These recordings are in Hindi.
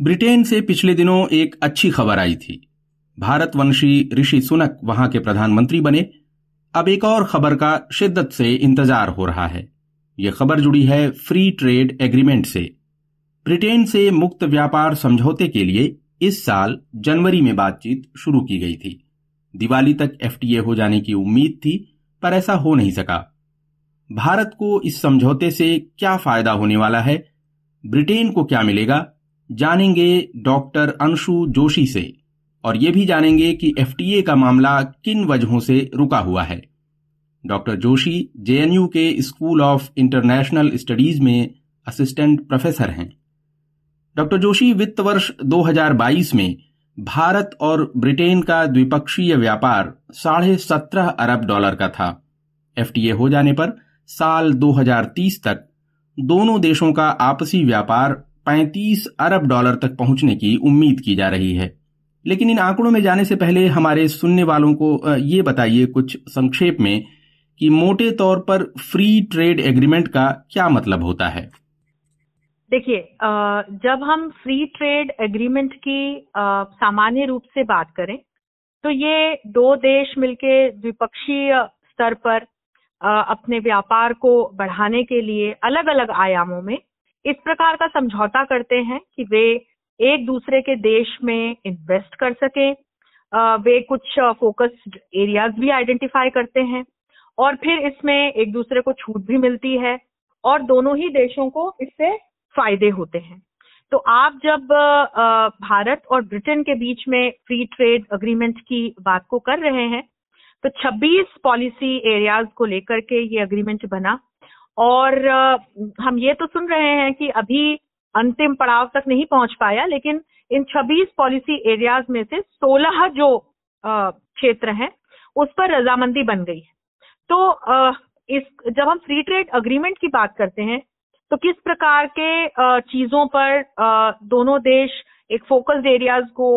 ब्रिटेन से पिछले दिनों एक अच्छी खबर आई थी। भारतवंशी ऋषि सुनक वहाँ के प्रधानमंत्री बने। अब एक और खबर का शिद्दत से इंतज़ार हो रहा है। यह खबर जुड़ी है फ्री ट्रेड एग्रीमेंट से। ब्रिटेन से मुक्त व्यापार समझौते के लिए इस साल जनवरी में बातचीत शुरू की गई थी। दिवाली तक एफटीए हो जाने की उम्मीद थी, पर ऐसा हो नहीं सका। भारत को इस समझौते से क्या फ़ायदा होने वाला है? ब्रिटेन को क्या मिलेगा? जानेंगे डॉक्टर अंशु जोशी से, और ये भी जानेंगे कि एफटीए का मामला किन वजहों से रुका हुआ है। डॉक्टर जोशी जेएनयू के स्कूल ऑफ़ इंटरनेशनल स्टडीज़ में असिस्टेंट प्रोफेसर हैं। डॉक्टर जोशी वित्त वर्ष 2022 में भारत और ब्रिटेन का द्विपक्षीय व्यापार साढ़े सत्रह अरब डॉलर का था। एफटीए हो जाने पर साल 2030 तक दोनों देशों का आपसी व्यापार 35 अरब डॉलर तक पहुँचने की उम्मीद की जा रही है। लेकिन इन आंकड़ों में जाने से पहले हमारे सुनने वालों को ये बताइए कुछ संक्षेप में कि मोटे तौर पर फ्री ट्रेड एग्रीमेंट का क्या मतलब होता है। देखिए जब हम फ्री ट्रेड एग्रीमेंट की सामान्य रूप से बात करें तो ये दो देश मिलके द्विपक्षीय स्तर पर अपने व्यापार को बढ़ाने के लिए अलग अलग आयामों में इस प्रकार का समझौता करते हैं कि वे एक दूसरे के देश में इन्वेस्ट कर सके। वे कुछ फोकस्ड एरियाज़ भी आइडेंटिफाई करते हैं और फिर इसमें एक दूसरे को छूट भी मिलती है और दोनों ही देशों को इससे फ़ायदे होते हैं। तो आप जब भारत और ब्रिटेन के बीच में फ्री ट्रेड अग्रीमेंट की बात को कर रहे हैं तो 26 पॉलिसी एरियाज़ को लेकर के ये अग्रीमेंट बना। और हम ये तो सुन रहे हैं कि अभी अंतिम पड़ाव तक नहीं पहुँच पाया, लेकिन इन 26 पॉलिसी एरियाज़ में से 16 जो क्षेत्र हैं, उस पर रजामंदी बन गई है। तो इस, जब हम फ्री ट्रेड अग्रीमेंट की बात करते हैं तो किस प्रकार के चीज़ों पर दोनों देश एक फोकस्ड एरियाज़ को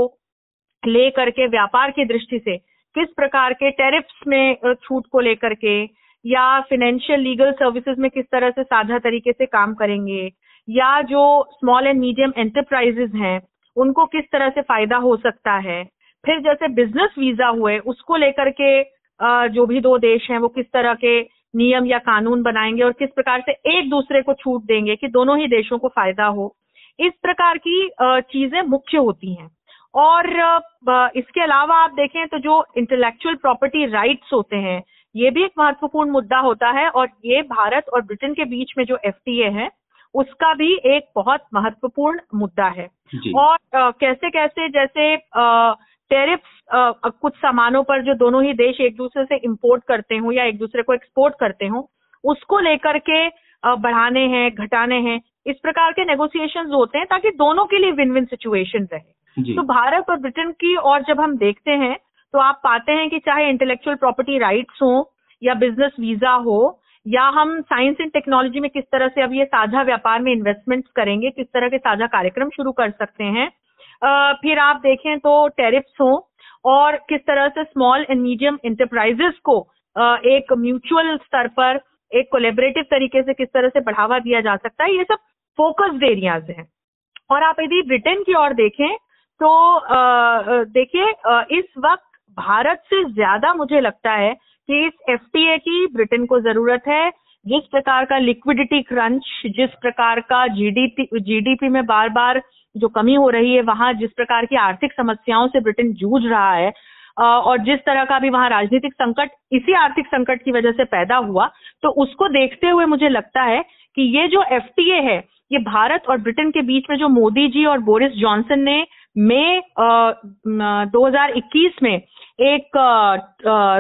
ले करके व्यापार की दृष्टि से, किस प्रकार के टेरिफ्स में छूट को लेकर के या फिनेंशियल लीगल सर्विसेज़ में किस तरह से साझा तरीके से काम करेंगे, या जो स्मॉल एंड मीडियम एंटरप्राइजेज हैं, उनको किस तरह से फ़ायदा हो सकता है? फिर जैसे बिज़नेस वीज़ा हुए, उसको लेकर के जो भी दो देश हैं, वो किस तरह के नियम या कानून बनाएँगे और किस प्रकार से एक दूसरे को छूट देंगे कि दोनों ही देशों को फ़ायदा हो, इस प्रकार की चीज़ें मुख्य होती हैं। और इसके अलावा आप देखें तो जो इंटेलेक्चुअल प्रॉपर्टी राइट्स होते हैं ये भी एक महत्वपूर्ण मुद्दा होता है और ये भारत और ब्रिटेन के बीच में जो एफटीए है उसका भी एक बहुत महत्वपूर्ण मुद्दा है। और आ, कैसे कैसे जैसे टेरिफ कुछ सामानों पर जो दोनों ही देश एक दूसरे से इंपोर्ट करते हो या एक दूसरे को एक्सपोर्ट करते हो उसको लेकर के बढ़ाने हैं घटाने हैं इस प्रकार के नेगोशिएशन होते हैं ताकि दोनों के लिए विन विन सिचुएशन रहे तो भारत और ब्रिटेन की और जब हम देखते हैं तो आप पाते हैं कि चाहे इंटेलेक्चुअल प्रॉपर्टी राइट्स हो या बिज़नेस वीज़ा हो, या हम साइंस एंड टेक्नोलॉजी में किस तरह से अब ये साझा व्यापार में इन्वेस्टमेंट करेंगे, किस तरह के साझा कार्यक्रम शुरू कर सकते हैं। फिर आप देखें तो टेरिप्स हो और किस तरह से स्मॉल एंड मीडियम इंटरप्राइजेस को एक म्यूचुअल स्तर पर, एक कोलेबरेटिव तरीके से किस तरह से बढ़ावा दिया जा सकता है, ये सब फोकस्ड एरियाज़ हैं। और आप यदि ब्रिटेन की ओर देखें तो देखिए इस वक्त भारत से ज़्यादा मुझे लगता है कि इस एफटीए की ब्रिटेन को ज़रूरत है। जिस प्रकार का लिक्विडिटी क्रंच, जिस प्रकार का जीडीपी जीडीपी में बार बार जो कमी हो रही है, वहाँ जिस प्रकार की आर्थिक समस्याओं से ब्रिटेन जूझ रहा है और जिस तरह का भी वहाँ राजनीतिक संकट, इसी आर्थिक संकट की वजह से पैदा हुआ तो उसको देखते हुए मुझे लगता है कि ये जो एफटीए है, ये भारत और ब्रिटेन के बीच में जो मोदी जी और बोरिस जॉनसन ने मई 2021 में एक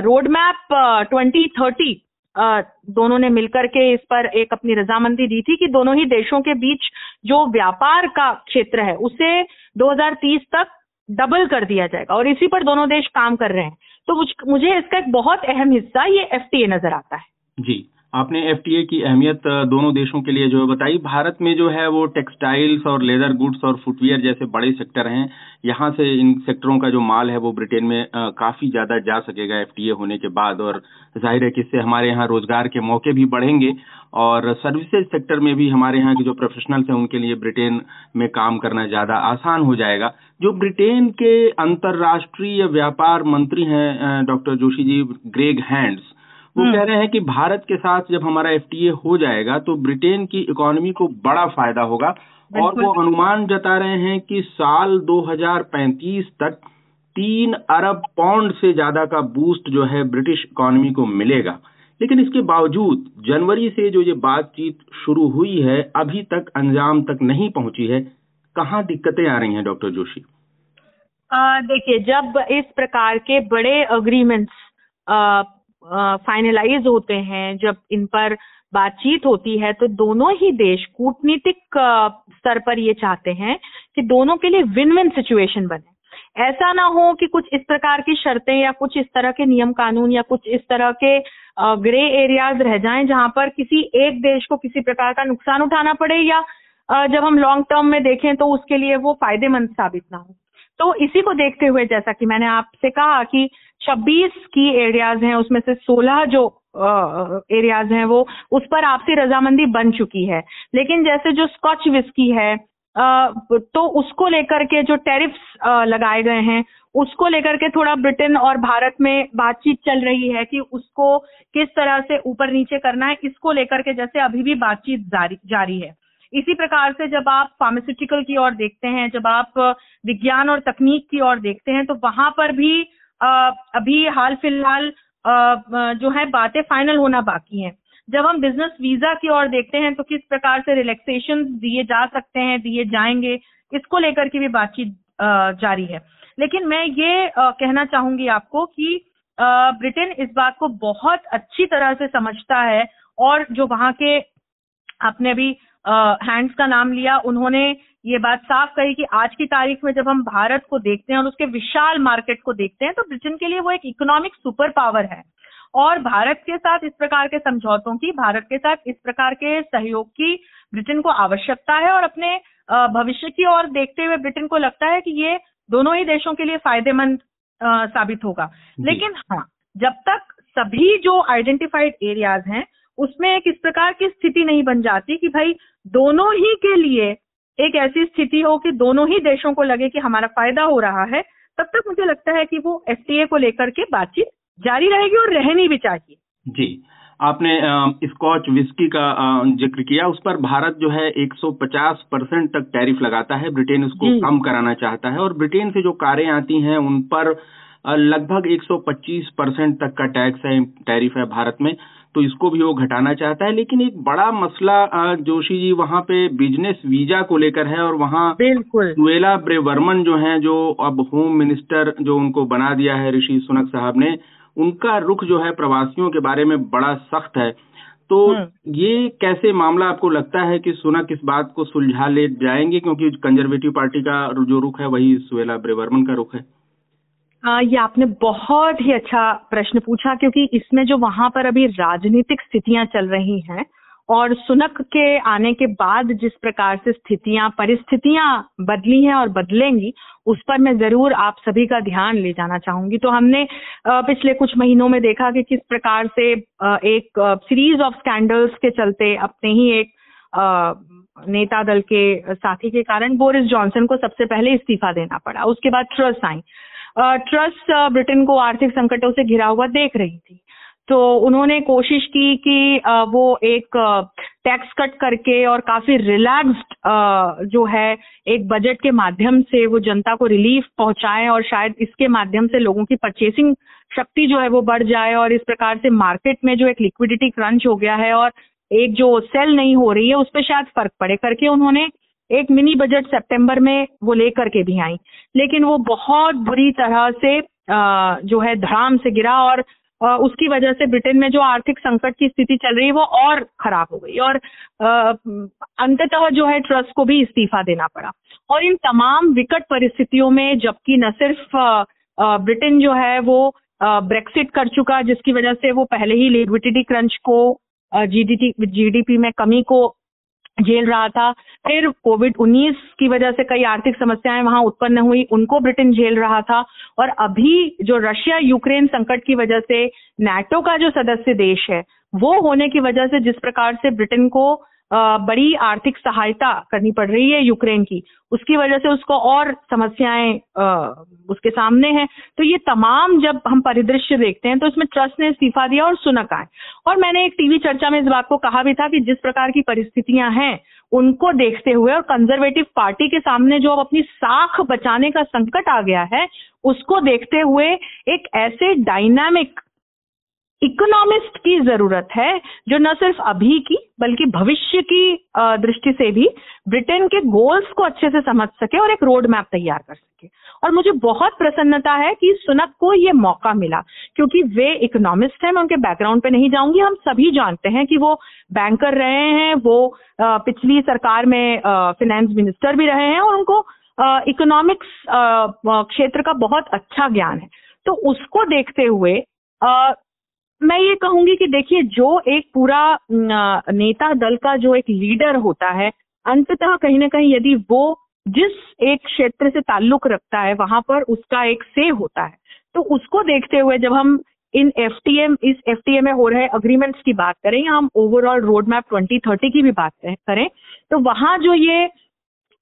रोड मैप ट्वेंटी थर्टी दोनों ने मिलकर के इस पर एक अपनी रजामंदी दी थी कि दोनों ही देशों के बीच जो व्यापार का क्षेत्र है, उसे 2030 तक डबल कर दिया जाएगा और इसी पर दोनों देश काम कर रहे हैं। तो मुझे इसका एक बहुत अहम हिस्सा ये एफटीए नज़र आता है। जी। आपने एफटीए की अहमियत दोनों देशों के लिए जो है बताई। भारत में जो है वो टेक्सटाइल्स और लेदर गुड्स और फुटवियर जैसे बड़े सेक्टर हैं। यहाँ से इन सेक्टरों का जो माल है वो ब्रिटेन में काफ़ी ज़्यादा जा सकेगा एफटीए होने के बाद और ज़ाहिर है कि इससे हमारे यहाँ रोज़गार के मौके भी बढ़ेंगे और सर्विसेज़ सेक्टर में भी हमारे यहाँ के जो प्रोफेशनल्स हैं उनके लिए ब्रिटेन में काम करना ज़्यादा आसान हो जाएगा। जो ब्रिटेन के अंतर्राष्ट्रीय व्यापार मंत्री हैं doctor Joshi ji Greg Hands वो हम्म। कह रहे हैं कि भारत के साथ जब हमारा एफटीए हो जाएगा तो ब्रिटेन की इकोनॉमी को बड़ा फ़ायदा होगा। और वो अनुमान जता रहे हैं कि साल 2035 तक तीन अरब पाउंड से ज़्यादा का बूस्ट जो है ब्रिटिश इकोनॉमी को मिलेगा। लेकिन इसके बावजूद जनवरी से जो ये बातचीत शुरू हुई है अभी तक अंजाम तक नहीं पहुँची है। कहाँ दिक्कतें आ रही हैं डॉक्टर जोशी? देखिए जब इस प्रकार के बड़े अग्रीमेंट्स फाइनलाइज होते हैं, जब इन पर बातचीत होती है तो दोनों ही देश कूटनीतिक स्तर पर ये चाहते हैं कि दोनों के लिए विन विन सिचुएशन बने। ऐसा ना हो कि कुछ इस प्रकार की शर्तें या कुछ इस तरह के नियम कानून या कुछ इस तरह के ग्रे एरियाज़ रह जाएँ जहाँ पर किसी एक देश को किसी प्रकार का नुकसान उठाना पड़े या जब हम लॉन्ग टर्म में देखें तो उसके लिए वो फ़ायदेमंद साबित ना हो। तो इसी को देखते हुए जैसा कि मैंने आपसे कहा कि 26 की एरियाज़ हैं, उसमें से 16 जो एरियाज़ हैं वो, उस पर आपसी रजामंदी बन चुकी है। लेकिन जैसे जो स्कॉच विस्की है तो उसको लेकर के जो टेरिफ्स लगाए गए हैं, उसको लेकर के थोड़ा ब्रिटेन और भारत में बातचीत चल रही है कि उसको किस तरह से ऊपर नीचे करना है, इसको लेकर के जैसे अभी भी बातचीत जारी जारी है। इसी प्रकार से जब आप फार्मास्यूटिकल की ओर देखते हैं, जब आप विज्ञान और तकनीक की ओर देखते हैं तो वहाँ पर भी अभी हाल फ़िलहाल जो है बातें फाइनल होना बाकी हैं। जब हम बिज़नेस वीज़ा की ओर देखते हैं तो किस प्रकार से रिलैक्सेशन दिए जा सकते हैं, दिए जाएँगे, इसको लेकर के भी बातचीत जारी है। लेकिन मैं ये कहना चाहूँगी आपको कि ब्रिटेन इस बात को बहुत अच्छी तरह से समझता है और जो वहाँ के आपने भी हैंड्स का नाम लिया, उन्होंने ये बात साफ़ कही कि आज की तारीख में जब हम भारत को देखते हैं और उसके विशाल मार्केट को देखते हैं तो ब्रिटेन के लिए वो एक इकोनॉमिक सुपर पावर है। और भारत के साथ इस प्रकार के समझौतों की भारत के साथ इस प्रकार के सहयोग की ब्रिटेन को आवश्यकता है और अपने भविष्य की ओर देखते हुए ब्रिटेन को लगता है कि ये दोनों ही देशों के लिए फ़ायदेमंद साबित होगा। लेकिन हाँ जब तक सभी जो आइडेंटिफाइड एरियाज़ हैं उसमें एक इस प्रकार की स्थिति नहीं बन जाती कि भाई दोनों ही के लिए एक ऐसी स्थिति हो कि दोनों ही देशों को लगे कि हमारा फ़ायदा हो रहा है तब तक मुझे लगता है कि वो एफ़ को लेकर के बातचीत जारी रहेगी और रहनी भी चाहिए। जी आपने स्कॉच विस्की का ज़िक्र किया उस पर भारत जो है 150 परसेंट तक टैरिफ लगाता है ब्रिटेन उसको कम कराना चाहता है और ब्रिटेन से जो कारें आती हैं उन पर लगभग 125 परसेंट तक का टैक्स है टैरिफ है भारत में। तो इसको भी वो घटाना चाहता है लेकिन एक बड़ा मसला जोशी जी वहाँ पे बिज़नेस वीज़ा को लेकर है और वहाँ बिल्कुल। सुएला ब्रेवर्मन जो हैं जो अब होम मिनिस्टर जो उनको बना दिया है ऋषि सुनक साहब ने उनका रुख जो है प्रवासियों के बारे में बड़ा सख्त है। तो हम्म। ये कैसे मामला आपको लगता है कि सुनक इस बात को सुलझा ले जाएँगे क्योंकि कंजर्वेटिव पार्टी का जो रुख है वही सुएला ब्रेवर्मन का रुख है? आ, ये आपने बहुत ही अच्छा प्रश्न पूछा क्योंकि इसमें जो वहाँ पर अभी राजनीतिक स्थितियाँ चल रही हैं और सुनक के आने के बाद जिस प्रकार से स्थितियाँ परिस्थितियाँ बदली हैं और बदलेंगी उस पर मैं ज़रूर आप सभी का ध्यान ले जाना चाहूँगी। तो हमने पिछले कुछ महीनों में देखा कि किस प्रकार से एक सीरीज़ ऑफ़ स्कैंडल्स के चलते अपने ही एक नेता दल के साथी के कारण बोरिस जॉनसन को सबसे पहले इस्तीफा देना पड़ा। उसके बाद ट्रस्ट आई। ट्रस्ट ब्रिटेन को आर्थिक संकटों से घिरा हुआ देख रही थी। तो उन्होंने कोशिश की कि वो एक टैक्स कट करके और काफ़ी रिलैक्स्ड जो है, एक बजट के माध्यम से वो जनता को रिलीफ पहुँचाए और शायद इसके माध्यम से लोगों की परचेसिंग शक्ति जो है वो बढ़ जाए और इस प्रकार से मार्केट में जो एक लिक्विडिटी क्रंच हो गया है और एक जो सेल नहीं हो रही है, उस पर शायद फ़र्क पड़े। करके उन्होंने एक मिनी बजट सितंबर में वो लेकर के भी आई। लेकिन वो बहुत बुरी तरह से जो है धड़ाम से गिरा और उसकी वजह से ब्रिटेन में जो आर्थिक संकट की स्थिति चल रही है, वो और खराब हो गई और अंततः जो है ट्रस्ट को भी इस्तीफा देना पड़ा। और इन तमाम विकट परिस्थितियों में, जबकि न सिर्फ़ ब्रिटेन जो है वो ब्रेक्सिट कर चुका, जिसकी वजह से वो पहले ही लिक्विडिटी क्रंच को जीडीपी जीडीपी में कमी को झेल रहा था। फिर कोविड 19 की वजह से कई आर्थिक समस्याएँ वहाँ उत्पन्न हुई, उनको ब्रिटेन झेल रहा था। और अभी जो रशिया यूक्रेन संकट की वजह से, नाटो का जो सदस्य देश है, वो होने की वजह से जिस प्रकार से ब्रिटेन को बड़ी आर्थिक सहायता करनी पड़ रही है यूक्रेन की। उसकी वजह से उसको और समस्याएँ उसके सामने हैं। तो ये तमाम जब हम परिदृश्य देखते हैं तो इसमें ट्रस्ट ने इस्तीफा दिया और सुनक आए। और मैंने एक टीवी चर्चा में इस बात को कहा भी था कि जिस प्रकार की परिस्थितियाँ हैं, उनको देखते हुए और कंजर्वेटिव पार्टी के सामने जो अब अपनी साख बचाने का संकट आ गया है, उसको देखते हुए एक ऐसे डायनामिक इकोनॉमिस्ट की ज़रूरत है, जो न सिर्फ़ अभी की, बल्कि भविष्य की दृष्टि से भी ब्रिटेन के गोल्स को अच्छे से समझ सके और एक रोड मैप तैयार कर सके। और मुझे बहुत प्रसन्नता है कि सुनक को ये मौका मिला, क्योंकि वे इकोनॉमिस्ट हैं, मैं उनके बैकग्राउंड पे नहीं जाऊँगी। हम सभी जानते हैं कि वो बैंकर रहे हैं, वो पिछली सरकार में फिनेंस मिनिस्टर भी रहे हैं और उनको इकोनॉमिक्स क्षेत्र का बहुत अच्छा ज्ञान है। तो उसको देखते हुए मैं ये कहूँगी कि देखिए, जो एक पूरा नेता दल का जो एक लीडर होता है, अंततः कहीं ना कहीं यदि वो जिस एक क्षेत्र से ताल्लुक रखता है, वहाँ पर उसका एक से होता है। तो उसको देखते हुए जब हम इन एफ़ इस एफ़ में हो रहे अग्रीमेंट्स की बात करें, या हम overall road map twenty thirty की भी बात करें तो वहाँ जो ये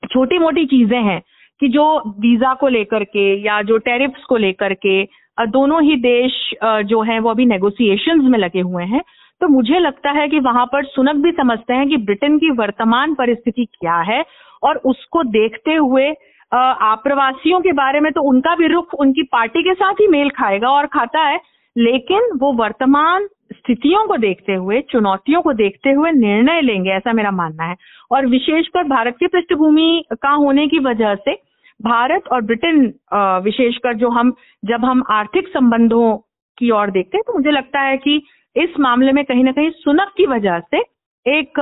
छोटी मोटी चीज़ें हैं कि जो वीज़ा को लेकर के या जो टेरिफ्स को लेकर के दोनों ही देश जो हैं, वो अभी नेगोशिएशंस में लगे हुए हैं। तो मुझे लगता है कि वहाँ पर सुनक भी समझते हैं कि ब्रिटेन की वर्तमान परिस्थिति क्या है और उसको देखते हुए आप्रवासियों के बारे में तो उनका भी रुख उनकी पार्टी के साथ ही मेल खाएगा और खाता है, लेकिन वो वर्तमान स्थितियों को देखते हुए, चुनौतियों को देखते हुए निर्णय लेंगे, ऐसा मेरा मानना है। और विशेषकर भारत की पृष्ठभूमि का होने की वजह से भारत और ब्रिटेन विशेषकर जो हम, जब हम आर्थिक संबंधों की ओर देखते हैं तो मुझे लगता है कि इस मामले में कहीं ना कहीं सुनक की वजह से एक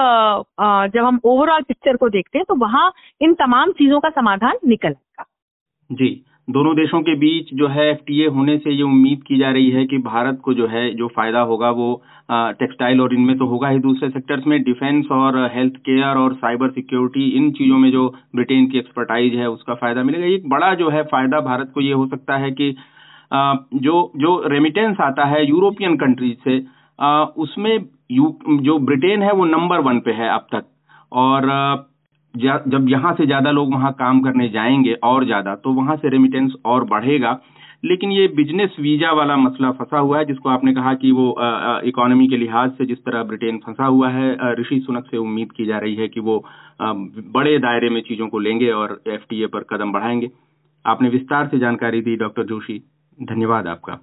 जब हम ओवरऑल पिक्चर को देखते हैं तो वहाँ इन तमाम चीज़ों का समाधान निकल जी। दोनों देशों के बीच जो है एफटीए होने से ये उम्मीद की जा रही है कि भारत को जो है, जो फ़ायदा होगा वो टेक्सटाइल और इनमें तो होगा ही दूसरे सेक्टर्स में डिफेंस और हेल्थ केयर और साइबर सिक्योरिटी इन चीज़ों में जो ब्रिटेन की एक्सपर्टाइज है उसका फ़ायदा मिलेगा। एक बड़ा जो है फ़ायदा भारत को ये हो सकता है कि जो जो रेमिटेंस आता है यूरोपियन कंट्रीज़ से उसमें जो ब्रिटेन है वो नंबर वन पे है अब तक। और जब यहाँ से ज़्यादा लोग वहाँ काम करने जाएँगे और ज़्यादा तो वहाँ से रेमिटेंस और बढ़ेगा। लेकिन ये बिज़नेस वीज़ा वाला मसला फंसा हुआ है, जिसको आपने कहा कि वो इकोनॉमी के लिहाज से जिस तरह ब्रिटेन फंसा हुआ है ऋषि सुनक से उम्मीद की जा रही है कि वो बड़े दायरे में चीज़ों को लेंगे और एफटीए पर कदम बढ़ाएँगे। आपने विस्तार से जानकारी दी, डॉक्टर जोशी। धन्यवाद आपका।